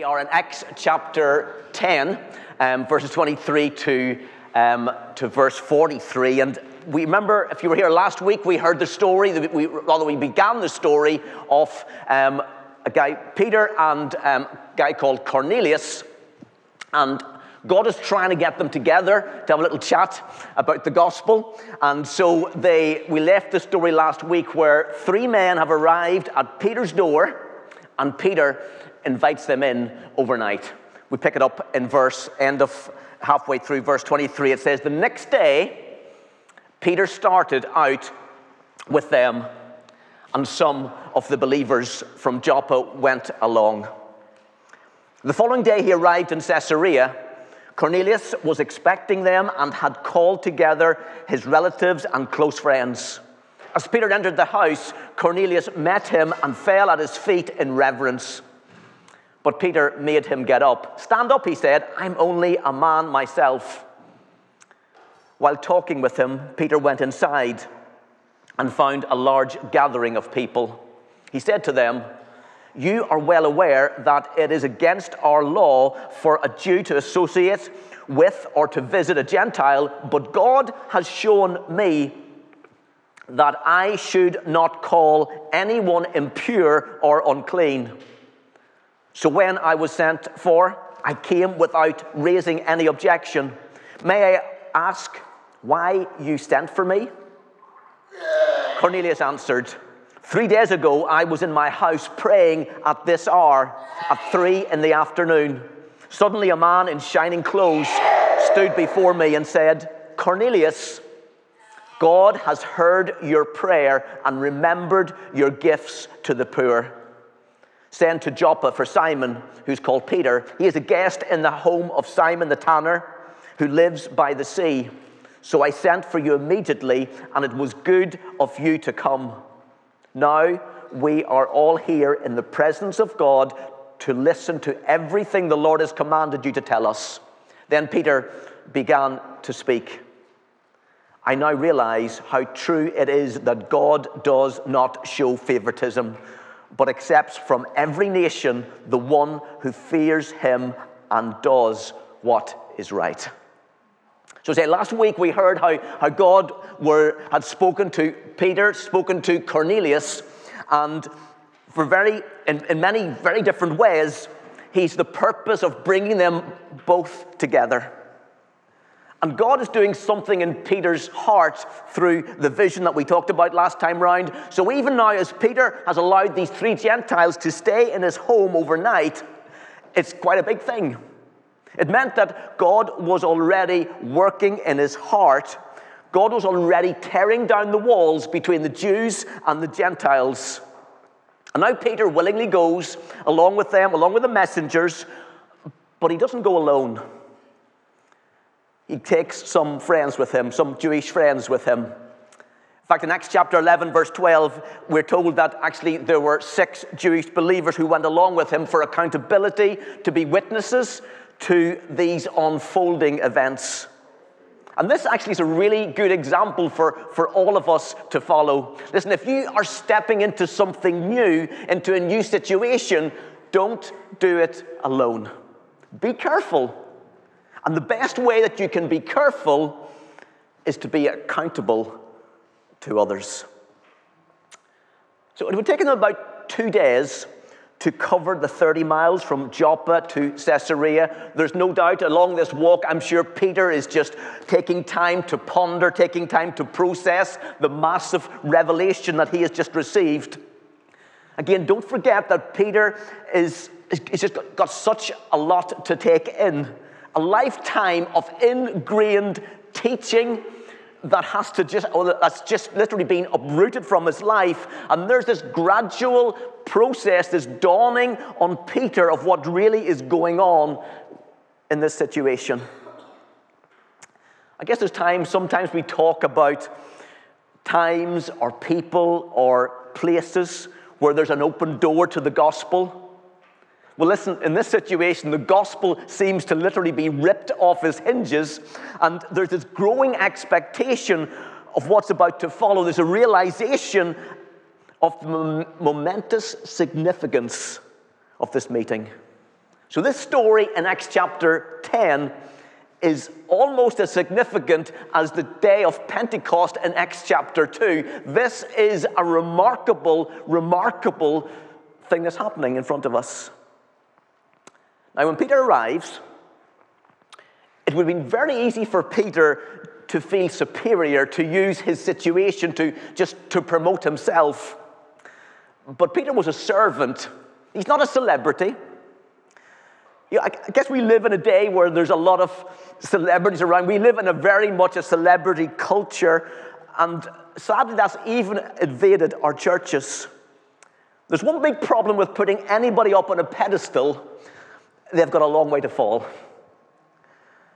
We are in Acts chapter 10, um, verses 23 to, um, to verse 43. And we remember, if you were here last week, we heard the story, we, rather, we began the story of um, a guy, Peter, and um, a guy called Cornelius. And God is trying to get them together to have a little chat about the gospel. And so they, we left the story last week where three men have arrived at Peter's door, and Peter invites them in overnight. We pick it up in verse, end of halfway through verse 23. It says, The next day, Peter started out with them, and some of the believers from Joppa went along. The following day, he arrived in Caesarea. Cornelius was expecting them and had called together his relatives and close friends. As Peter entered the house, Cornelius met him and fell at his feet in reverence. But Peter made him get up. Stand up, he said. I'm only a man myself. While talking with him, Peter went inside and found a large gathering of people. He said to them, You are well aware that it is against our law for a Jew to associate with or to visit a Gentile, but God has shown me that I should not call anyone impure or unclean. So when I was sent for, I came without raising any objection. May I ask why you sent for me? Cornelius answered, Three days ago, I was in my house praying at this hour, at three in the afternoon. Suddenly, a man in shining clothes stood before me and said, Cornelius, God has heard your prayer and remembered your gifts to the poor. Send to Joppa for Simon, who's called Peter. He is a guest in the home of Simon the tanner, who lives by the sea. So I sent for you immediately, and it was good of you to come. Now we are all here in the presence of God to listen to everything the Lord has commanded you to tell us. Then Peter began to speak. I now realize how true it is that God does not show favoritism but accepts from every nation the one who fears him and does what is right. So, say, last week we heard how, how God were, had spoken to Peter, spoken to Cornelius, and for very, in, in many very different ways, he's the purpose of bringing them both together. And God is doing something in Peter's heart through the vision that we talked about last time round. So even now, as Peter has allowed these three Gentiles to stay in his home overnight, it's quite a big thing. It meant that God was already working in his heart. God was already tearing down the walls between the Jews and the Gentiles. And now Peter willingly goes along with them, along with the messengers, but he doesn't go alone he takes some friends with him, some Jewish friends with him. In fact, in Acts chapter 11, verse 12, we're told that actually there were six Jewish believers who went along with him for accountability to be witnesses to these unfolding events. And this actually is a really good example for, for all of us to follow. Listen, if you are stepping into something new, into a new situation, don't do it alone. Be careful and the best way that you can be careful is to be accountable to others. So it would take them about two days to cover the 30 miles from Joppa to Caesarea. There's no doubt along this walk, I'm sure Peter is just taking time to ponder, taking time to process the massive revelation that he has just received. Again, don't forget that Peter is, is just got such a lot to take in a lifetime of ingrained teaching that has to just, or that's just literally been uprooted from his life. And there's this gradual process, this dawning on Peter of what really is going on in this situation. I guess there's times, sometimes we talk about times or people or places where there's an open door to the gospel. Well, listen, in this situation, the gospel seems to literally be ripped off its hinges, and there's this growing expectation of what's about to follow. There's a realization of the momentous significance of this meeting. So, this story in Acts chapter 10 is almost as significant as the day of Pentecost in Acts chapter 2. This is a remarkable, remarkable thing that's happening in front of us. Now, when Peter arrives, it would have been very easy for Peter to feel superior, to use his situation to just to promote himself. But Peter was a servant. He's not a celebrity. You know, I guess we live in a day where there's a lot of celebrities around. We live in a very much a celebrity culture, and sadly, that's even invaded our churches. There's one big problem with putting anybody up on a pedestal, they've got a long way to fall.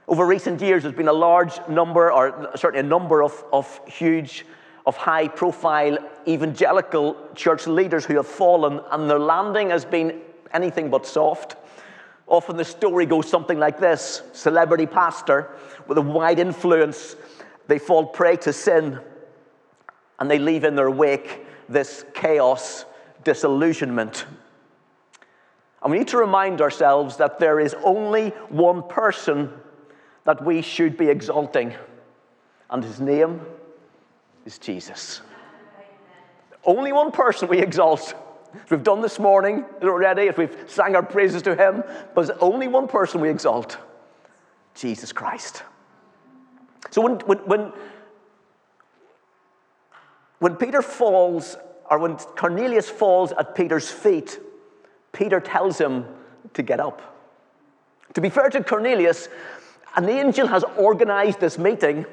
Over recent years, there's been a large number, or certainly a number of, of huge, of high profile evangelical church leaders who have fallen, and their landing has been anything but soft. Often the story goes something like this celebrity pastor with a wide influence, they fall prey to sin, and they leave in their wake this chaos, disillusionment. And we need to remind ourselves that there is only one person that we should be exalting, and his name is Jesus. Only one person we exalt. If we've done this morning already, if we've sang our praises to him, but there's only one person we exalt Jesus Christ. So when, when, when, when Peter falls, or when Cornelius falls at Peter's feet, Peter tells him to get up. To be fair to Cornelius, an angel has organized this meeting.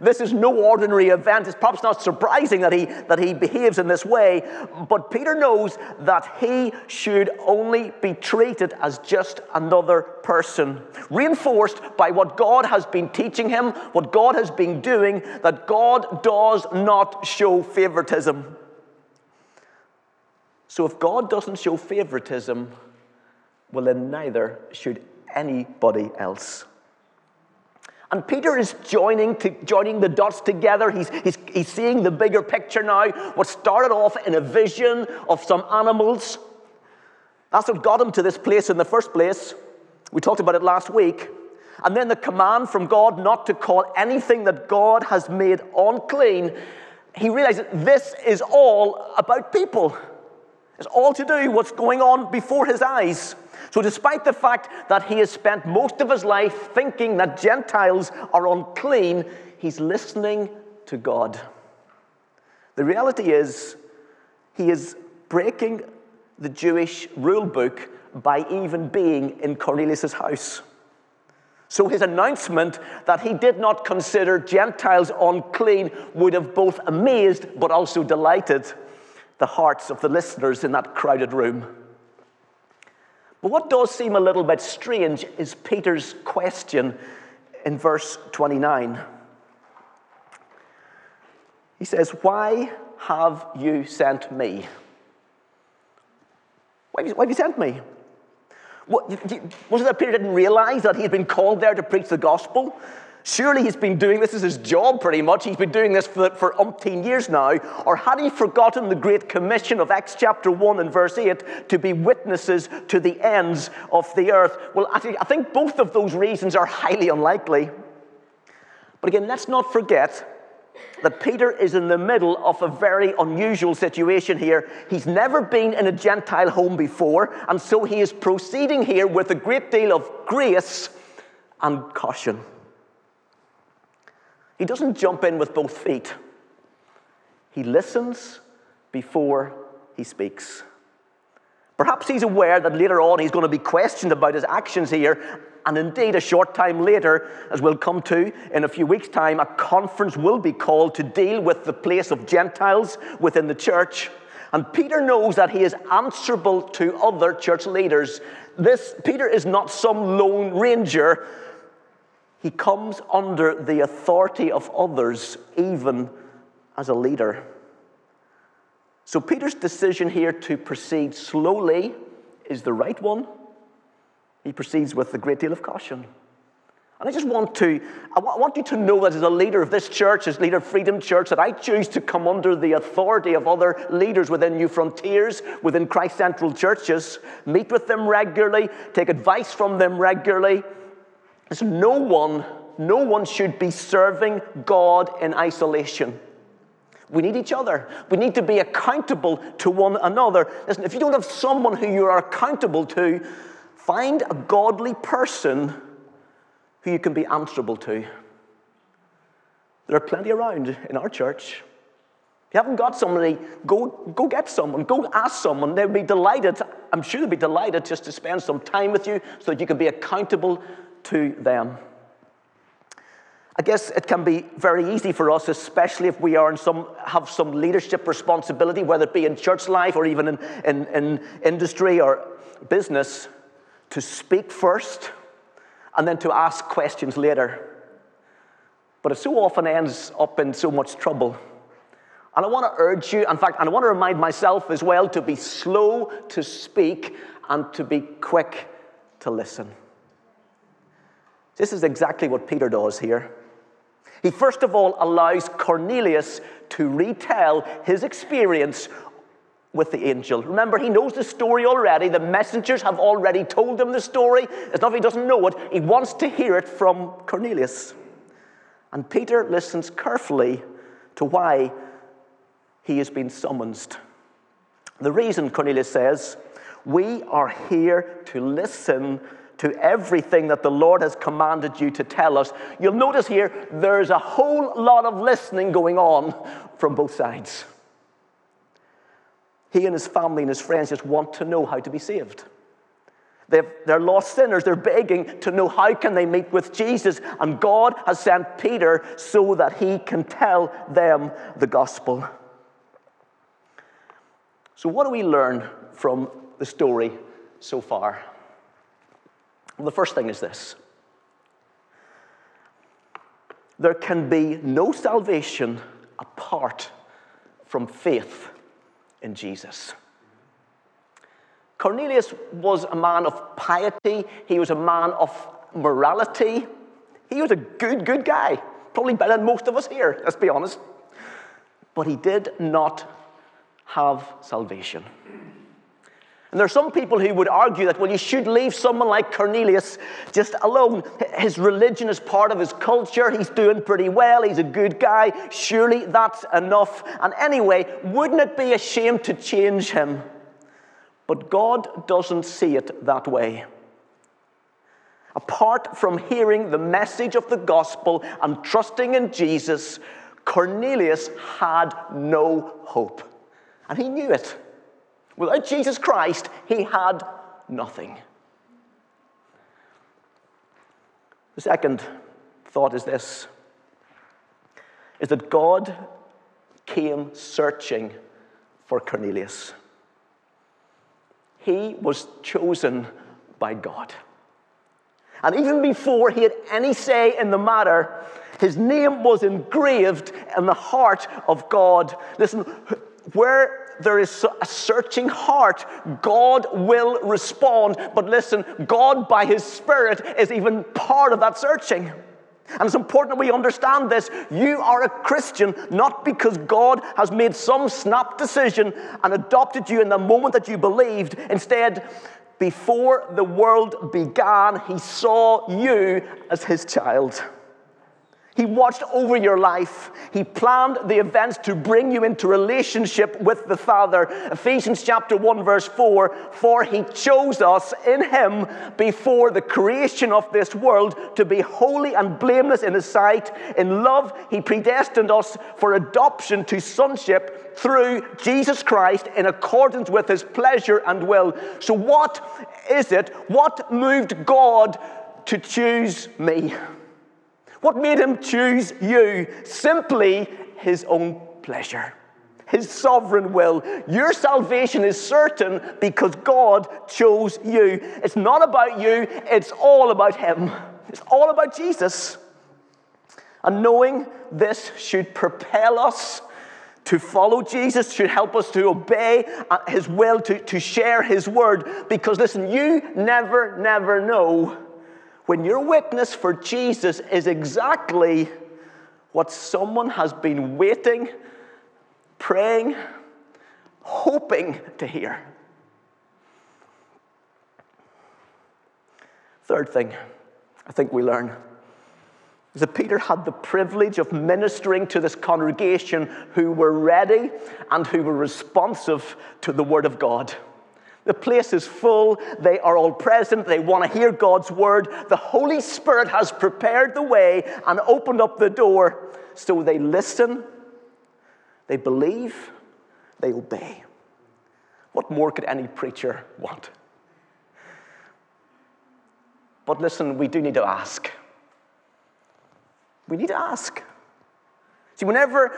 This is no ordinary event. It's perhaps not surprising that he, that he behaves in this way, but Peter knows that he should only be treated as just another person, reinforced by what God has been teaching him, what God has been doing, that God does not show favoritism. So if God doesn't show favoritism, well, then neither should anybody else. And Peter is joining, to, joining the dots together. He's, he's, he's seeing the bigger picture now. What started off in a vision of some animals, that's what got him to this place in the first place. We talked about it last week. And then the command from God not to call anything that God has made unclean. He realized that this is all about people. It's all to do with what's going on before his eyes. So, despite the fact that he has spent most of his life thinking that Gentiles are unclean, he's listening to God. The reality is, he is breaking the Jewish rule book by even being in Cornelius' house. So his announcement that he did not consider Gentiles unclean would have both amazed but also delighted the hearts of the listeners in that crowded room. But what does seem a little bit strange is Peter's question in verse 29. He says, Why have you sent me? Why have you, why have you sent me? What, was it that Peter didn't realize that he had been called there to preach the gospel? Surely he's been doing this as his job pretty much. He's been doing this for, for umpteen years now. Or had he forgotten the great commission of Acts chapter 1 and verse 8 to be witnesses to the ends of the earth? Well, I think, I think both of those reasons are highly unlikely. But again, let's not forget that Peter is in the middle of a very unusual situation here. He's never been in a Gentile home before, and so he is proceeding here with a great deal of grace and caution. He doesn't jump in with both feet, he listens before he speaks. Perhaps he's aware that later on he's going to be questioned about his actions here. And indeed, a short time later, as we'll come to in a few weeks' time, a conference will be called to deal with the place of Gentiles within the church. And Peter knows that he is answerable to other church leaders. This Peter is not some lone ranger he comes under the authority of others, even as a leader. So, Peter's decision here to proceed slowly is the right one. He proceeds with a great deal of caution. And I just want to, I want you to know that as a leader of this church, as leader of Freedom Church, that I choose to come under the authority of other leaders within Newfrontiers, within Christ Central churches, meet with them regularly, take advice from them regularly. There's no one, no one should be serving God in isolation. We need each other. We need to be accountable to one another. Listen, if you don't have someone who you are accountable to, find a godly person who you can be answerable to. There are plenty around in our church. If you haven't got somebody, go, go get someone. Go ask someone. They'll be delighted. I'm sure they'll be delighted just to spend some time with you so that you can be accountable to them. I guess it can be very easy for us, especially if we are in some, have some leadership responsibility, whether it be in church life or even in, in, in industry or business, to speak first and then to ask questions later. But it so often ends up in so much trouble. And I want to urge you, in fact, and I want to remind myself as well to be slow to speak and to be quick to listen. This is exactly what Peter does here. He first of all allows Cornelius to retell his experience with the angel. Remember, he knows the story already. The messengers have already told him the story. It's not that he doesn't know it, he wants to hear it from Cornelius. And Peter listens carefully to why he has been summoned. The reason, Cornelius says, we are here to listen to everything that the Lord has commanded you to tell us. You'll notice here there's a whole lot of listening going on from both sides. He and his family and his friends just want to know how to be saved. they are lost sinners. They're begging to know how can they meet with Jesus. And God has sent Peter so that he can tell them the gospel. So, what do we learn from the story so far? The first thing is this there can be no salvation apart from faith in Jesus. Cornelius was a man of piety, he was a man of morality. He was a good, good guy, probably better than most of us here, let's be honest. But he did not have salvation. And there are some people who would argue that, well, you should leave someone like Cornelius just alone. His religion is part of his culture. He's doing pretty well. He's a good guy. Surely that's enough. And anyway, wouldn't it be a shame to change him? But God doesn't see it that way. Apart from hearing the message of the gospel and trusting in Jesus, Cornelius had no hope. And he knew it. Without Jesus Christ, he had nothing. The second thought is this is that God came searching for Cornelius. He was chosen by God. And even before he had any say in the matter, his name was engraved in the heart of God. Listen, where there is a searching heart, God will respond. But listen, God by His Spirit is even part of that searching. And it's important that we understand this. You are a Christian not because God has made some snap decision and adopted you in the moment that you believed. Instead, before the world began, He saw you as His child. He watched over your life. He planned the events to bring you into relationship with the Father. Ephesians chapter 1 verse 4, for he chose us in him before the creation of this world to be holy and blameless in his sight. In love, he predestined us for adoption to sonship through Jesus Christ in accordance with his pleasure and will. So what is it? What moved God to choose me? What made him choose you? Simply his own pleasure, his sovereign will. Your salvation is certain because God chose you. It's not about you, it's all about him. It's all about Jesus. And knowing this should propel us to follow Jesus, should help us to obey uh, his will, to, to share his word. Because listen, you never, never know when your witness for Jesus is exactly what someone has been waiting, praying, hoping to hear. Third thing I think we learn is that Peter had the privilege of ministering to this congregation who were ready and who were responsive to the Word of God. The place is full. They are all present. They want to hear God's word. The Holy Spirit has prepared the way and opened up the door so they listen, they believe, they obey. What more could any preacher want? But listen, we do need to ask. We need to ask. See, whenever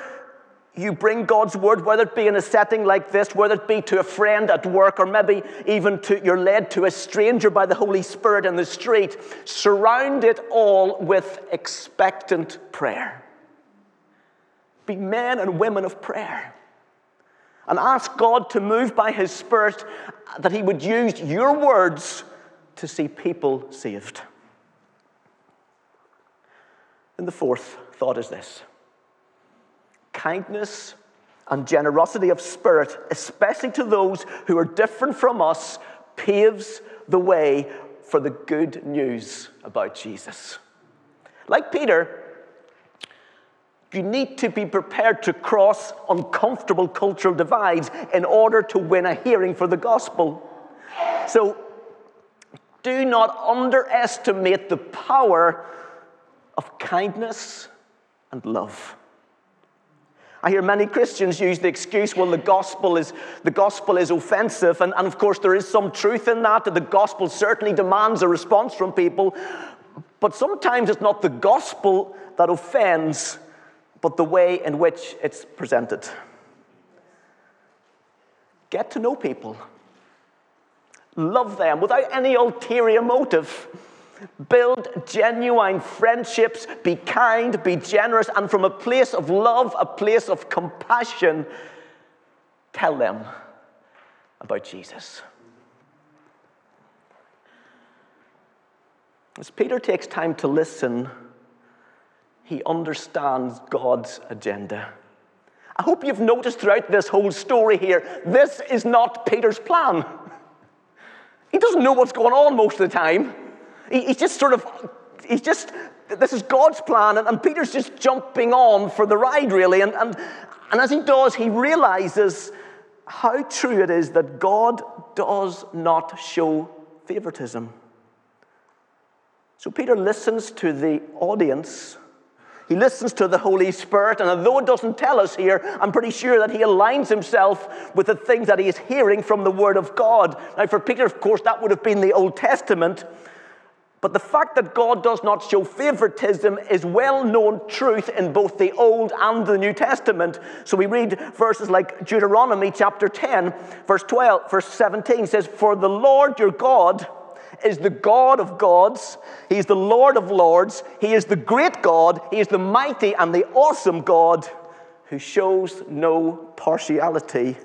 you bring God's word, whether it be in a setting like this, whether it be to a friend at work, or maybe even to, you're led to a stranger by the Holy Spirit in the street, surround it all with expectant prayer. Be men and women of prayer. And ask God to move by His Spirit that He would use your words to see people saved. And the fourth thought is this kindness and generosity of spirit, especially to those who are different from us, paves the way for the good news about Jesus. Like Peter, you need to be prepared to cross uncomfortable cultural divides in order to win a hearing for the gospel. So, do not underestimate the power of kindness and love. I hear many Christians use the excuse, well, the gospel is, the gospel is offensive. And, and of course, there is some truth in that, that the gospel certainly demands a response from people. But sometimes it's not the gospel that offends, but the way in which it's presented. Get to know people, love them without any ulterior motive. Build genuine friendships, be kind, be generous, and from a place of love, a place of compassion, tell them about Jesus. As Peter takes time to listen, he understands God's agenda. I hope you've noticed throughout this whole story here, this is not Peter's plan. He doesn't know what's going on most of the time. He's just sort of, he's just, this is God's plan, and, and Peter's just jumping on for the ride, really. And, and, and as he does, he realizes how true it is that God does not show favoritism. So Peter listens to the audience. He listens to the Holy Spirit, and although it doesn't tell us here, I'm pretty sure that he aligns himself with the things that he is hearing from the Word of God. Now, for Peter, of course, that would have been the Old Testament. But the fact that God does not show favoritism is well known truth in both the Old and the New Testament. So we read verses like Deuteronomy chapter 10, verse 12, verse 17 says, For the Lord your God is the God of gods, He is the Lord of lords, He is the great God, He is the mighty and the awesome God who shows no partiality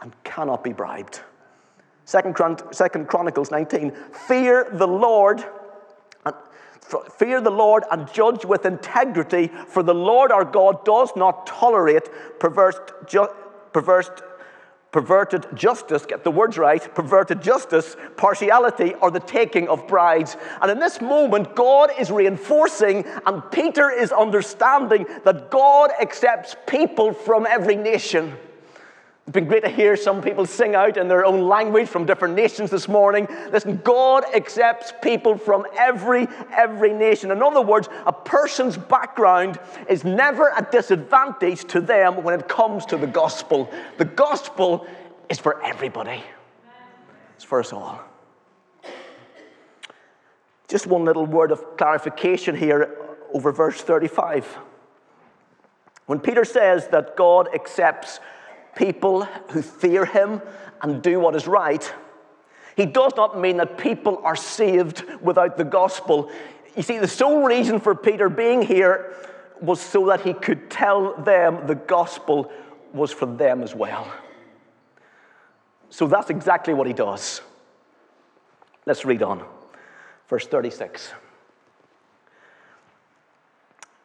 and cannot be bribed. Second, Second Chronicles 19, fear the Lord Fear the Lord and judge with integrity, for the Lord our God does not tolerate perverse, ju- perverse, perverted justice, get the words right, perverted justice, partiality, or the taking of brides. And in this moment, God is reinforcing, and Peter is understanding that God accepts people from every nation. It's been great to hear some people sing out in their own language from different nations this morning. Listen, God accepts people from every, every nation. In other words, a person's background is never a disadvantage to them when it comes to the gospel. The gospel is for everybody, it's for us all. Just one little word of clarification here over verse 35. When Peter says that God accepts people who fear him and do what is right. He does not mean that people are saved without the gospel. You see, the sole reason for Peter being here was so that he could tell them the gospel was for them as well. So that's exactly what he does. Let's read on. Verse 36.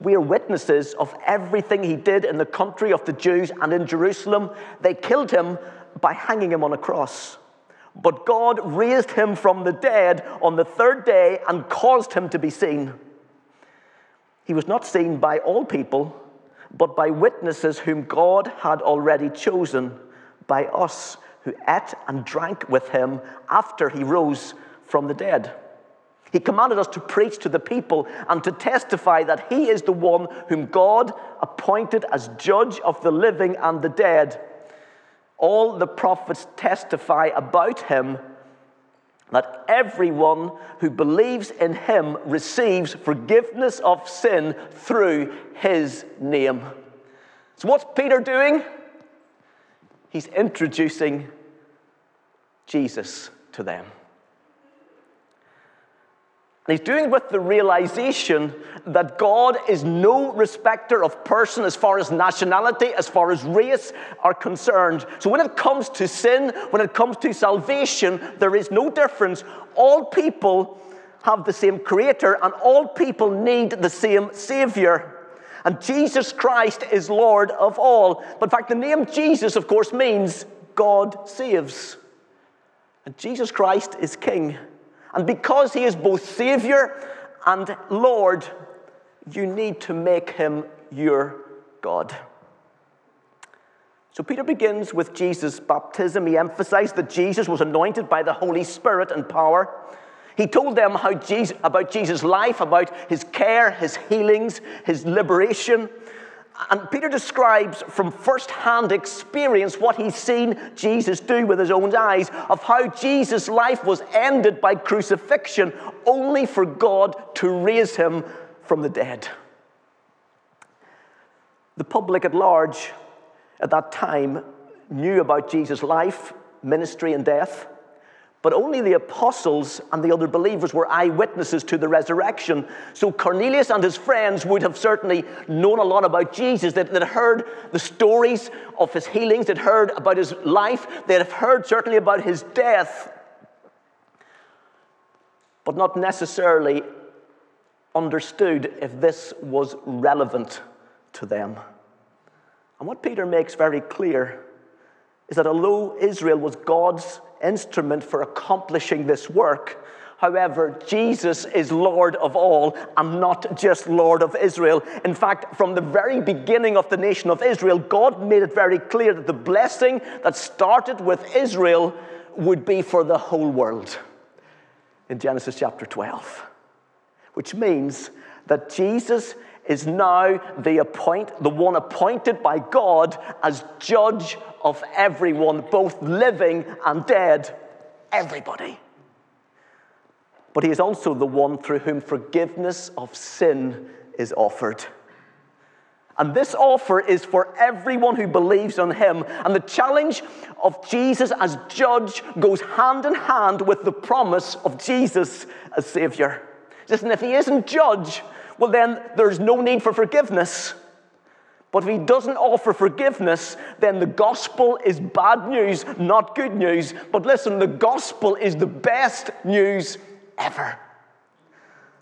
We are witnesses of everything he did in the country of the Jews and in Jerusalem. They killed him by hanging him on a cross. But God raised him from the dead on the third day and caused him to be seen. He was not seen by all people, but by witnesses whom God had already chosen, by us who ate and drank with him after he rose from the dead. He commanded us to preach to the people and to testify that He is the one whom God appointed as judge of the living and the dead. All the prophets testify about Him that everyone who believes in Him receives forgiveness of sin through His name. So, what's Peter doing? He's introducing Jesus to them. And he's doing with the realization that God is no respecter of person as far as nationality, as far as race are concerned. So when it comes to sin, when it comes to salvation, there is no difference. All people have the same creator, and all people need the same savior. And Jesus Christ is Lord of all. But in fact, the name Jesus, of course, means God saves. And Jesus Christ is King. And because he is both Savior and Lord, you need to make him your God. So Peter begins with Jesus' baptism. He emphasized that Jesus was anointed by the Holy Spirit and power. He told them how Jesus, about Jesus' life, about his care, his healings, his liberation. And Peter describes from first-hand experience what he's seen Jesus do with his own eyes, of how Jesus' life was ended by crucifixion, only for God to raise him from the dead. The public at large at that time knew about Jesus' life, ministry, and death. But only the apostles and the other believers were eyewitnesses to the resurrection. So Cornelius and his friends would have certainly known a lot about Jesus. They'd, they'd heard the stories of his healings, they'd heard about his life, they'd have heard certainly about his death, but not necessarily understood if this was relevant to them. And what Peter makes very clear is that although Israel was God's instrument for accomplishing this work. However, Jesus is Lord of all and not just Lord of Israel. In fact, from the very beginning of the nation of Israel, God made it very clear that the blessing that started with Israel would be for the whole world in Genesis chapter 12, which means that Jesus is now the, appoint, the one appointed by God as judge of everyone, both living and dead, everybody. But he is also the one through whom forgiveness of sin is offered. And this offer is for everyone who believes on him. And the challenge of Jesus as judge goes hand in hand with the promise of Jesus as Savior. Listen, if he isn't judge, well, then there's no need for forgiveness. But if he doesn't offer forgiveness, then the gospel is bad news, not good news. But listen, the gospel is the best news ever.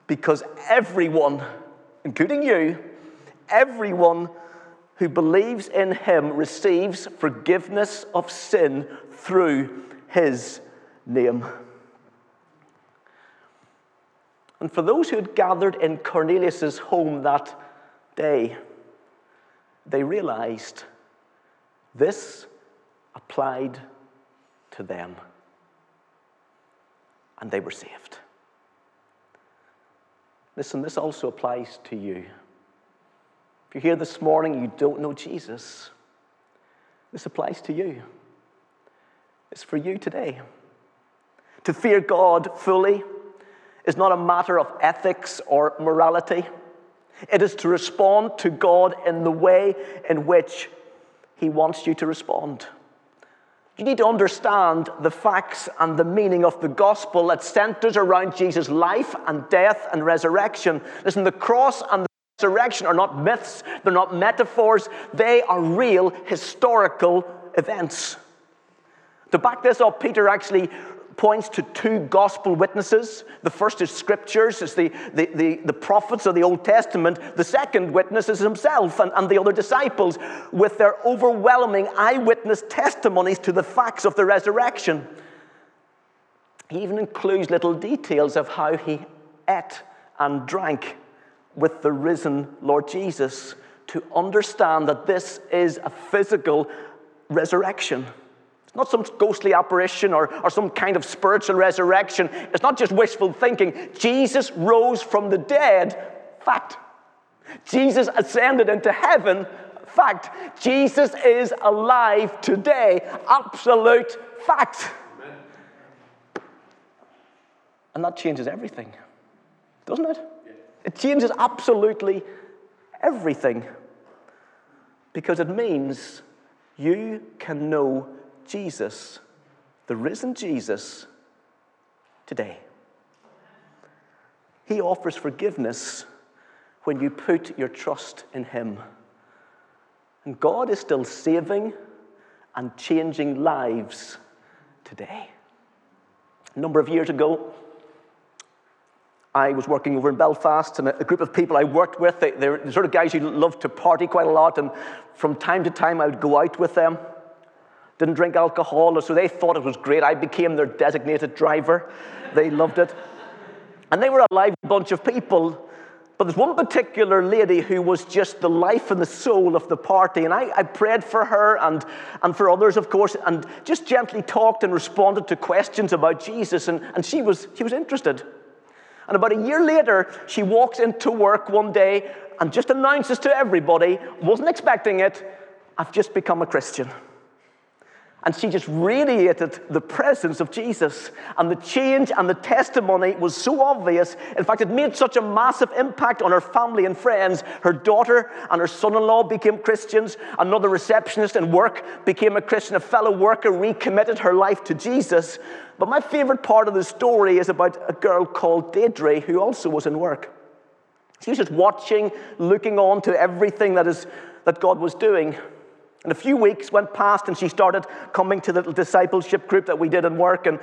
Because everyone, including you, everyone who believes in him receives forgiveness of sin through his name. And for those who had gathered in Cornelius' home that day, they realized this applied to them. And they were saved. Listen, this also applies to you. If you're here this morning, you don't know Jesus, this applies to you. It's for you today. To fear God fully is not a matter of ethics or morality. It is to respond to God in the way in which He wants you to respond. You need to understand the facts and the meaning of the gospel that centers around Jesus' life and death and resurrection. Listen, the cross and the resurrection are not myths, they're not metaphors, they are real historical events. To back this up, Peter actually points to two gospel witnesses. The first is scriptures, it's the, the, the, the, prophets of the Old Testament. The second witness is himself and, and the other disciples with their overwhelming eyewitness testimonies to the facts of the resurrection. He even includes little details of how he ate and drank with the risen Lord Jesus to understand that this is a physical resurrection not some ghostly apparition or, or some kind of spiritual resurrection. It's not just wishful thinking. Jesus rose from the dead. Fact. Jesus ascended into heaven. Fact. Jesus is alive today. Absolute fact. Amen. And that changes everything, doesn't it? It changes absolutely everything because it means you can know Jesus, the risen Jesus, today. He offers forgiveness when you put your trust in Him. And God is still saving and changing lives today. A number of years ago, I was working over in Belfast, and a group of people I worked with, they, they're the sort of guys who loved to party quite a lot, and from time to time I would go out with them didn't drink alcohol, so they thought it was great. I became their designated driver. They loved it. And they were a lively bunch of people. But there's one particular lady who was just the life and the soul of the party. And I, I prayed for her and, and for others, of course, and just gently talked and responded to questions about Jesus. And, and she, was, she was interested. And about a year later, she walks into work one day and just announces to everybody, wasn't expecting it, I've just become a Christian. And she just radiated the presence of Jesus. And the change and the testimony was so obvious. In fact, it made such a massive impact on her family and friends. Her daughter and her son in law became Christians. Another receptionist in work became a Christian. A fellow worker recommitted her life to Jesus. But my favorite part of the story is about a girl called Deirdre, who also was in work. She was just watching, looking on to everything that, is, that God was doing. And a few weeks went past, and she started coming to the discipleship group that we did in work. And,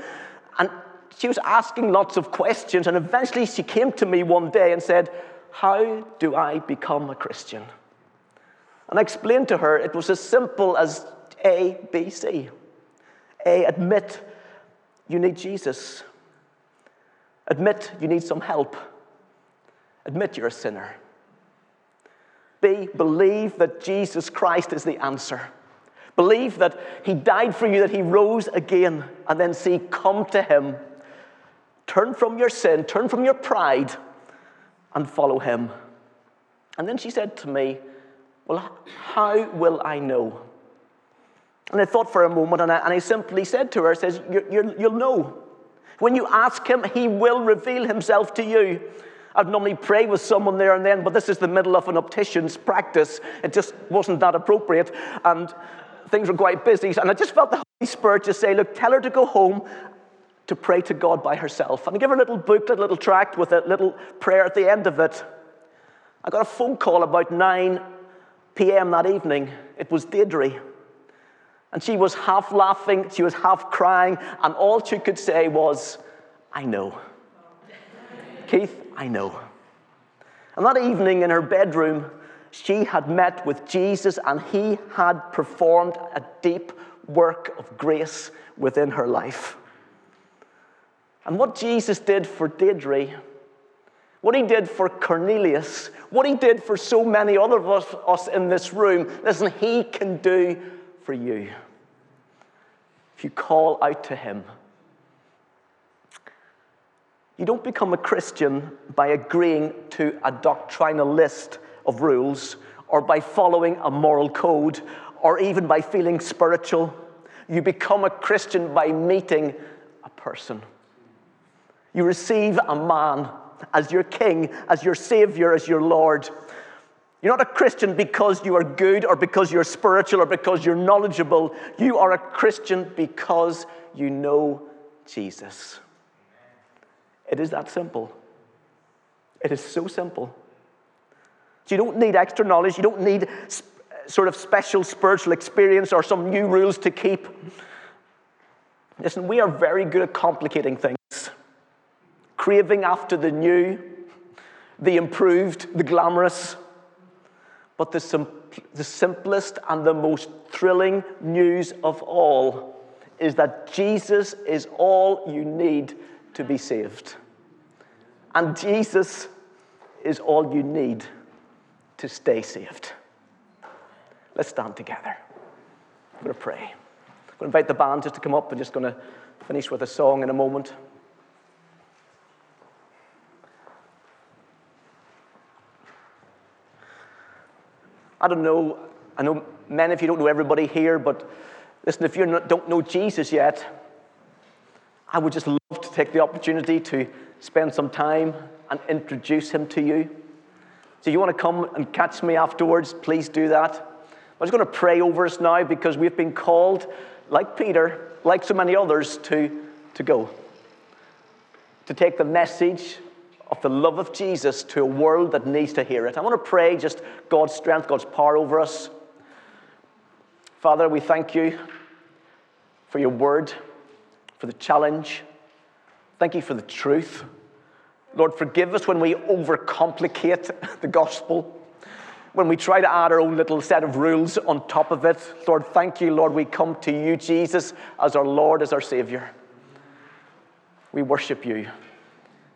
and she was asking lots of questions. And eventually, she came to me one day and said, How do I become a Christian? And I explained to her it was as simple as A, B, C. A, admit you need Jesus. Admit you need some help. Admit you're a sinner. B, believe that Jesus Christ is the answer. Believe that He died for you, that He rose again. And then C, come to Him. Turn from your sin, turn from your pride, and follow Him. And then she said to me, Well, how will I know? And I thought for a moment, and I, and I simply said to her, says, you will know. When you ask Him, He will reveal Himself to you. I'd normally pray with someone there and then, but this is the middle of an optician's practice. It just wasn't that appropriate, and things were quite busy. And I just felt the Holy Spirit just say, Look, tell her to go home to pray to God by herself. And I give her a little booklet, a little tract with a little prayer at the end of it. I got a phone call about 9 p.m. that evening. It was Deirdre. And she was half laughing, she was half crying, and all she could say was, I know. Keith, I know. And that evening in her bedroom, she had met with Jesus and he had performed a deep work of grace within her life. And what Jesus did for Deirdre, what he did for Cornelius, what he did for so many other of us, us in this room, listen, he can do for you. If you call out to him, you don't become a Christian by agreeing to a doctrinal list of rules or by following a moral code or even by feeling spiritual. You become a Christian by meeting a person. You receive a man as your King, as your Savior, as your Lord. You're not a Christian because you are good or because you're spiritual or because you're knowledgeable. You are a Christian because you know Jesus. It is that simple. It is so simple. So you don't need extra knowledge, you don't need sort of special spiritual experience or some new rules to keep. Listen, we are very good at complicating things, craving after the new, the improved, the glamorous. But the, the simplest and the most thrilling news of all is that Jesus is all you need to be saved. And Jesus is all you need to stay saved. Let's stand together. I'm going to pray. I'm going to invite the band just to come up. I'm just going to finish with a song in a moment. I don't know, I know many of you don't know everybody here, but listen, if you don't know Jesus yet, I would just love to take the opportunity to spend some time and introduce him to you. So, you want to come and catch me afterwards, please do that. I'm just going to pray over us now because we've been called, like Peter, like so many others, to, to go. To take the message of the love of Jesus to a world that needs to hear it. I want to pray just God's strength, God's power over us. Father, we thank you for your word, for the challenge. Thank you for the truth. Lord, forgive us when we overcomplicate the gospel, when we try to add our own little set of rules on top of it. Lord, thank you, Lord, we come to you, Jesus, as our Lord, as our Savior. We worship you.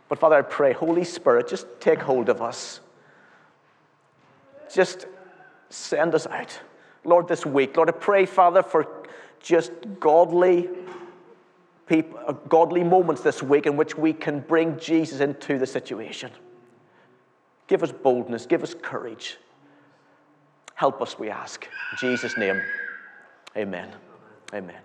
But Father, I pray, Holy Spirit, just take hold of us. Just send us out. Lord, this week, Lord, I pray, Father, for just godly people, uh, godly moments this week in which we can bring Jesus into the situation. Give us boldness, give us courage. Help us, we ask. In Jesus' name, amen. Amen.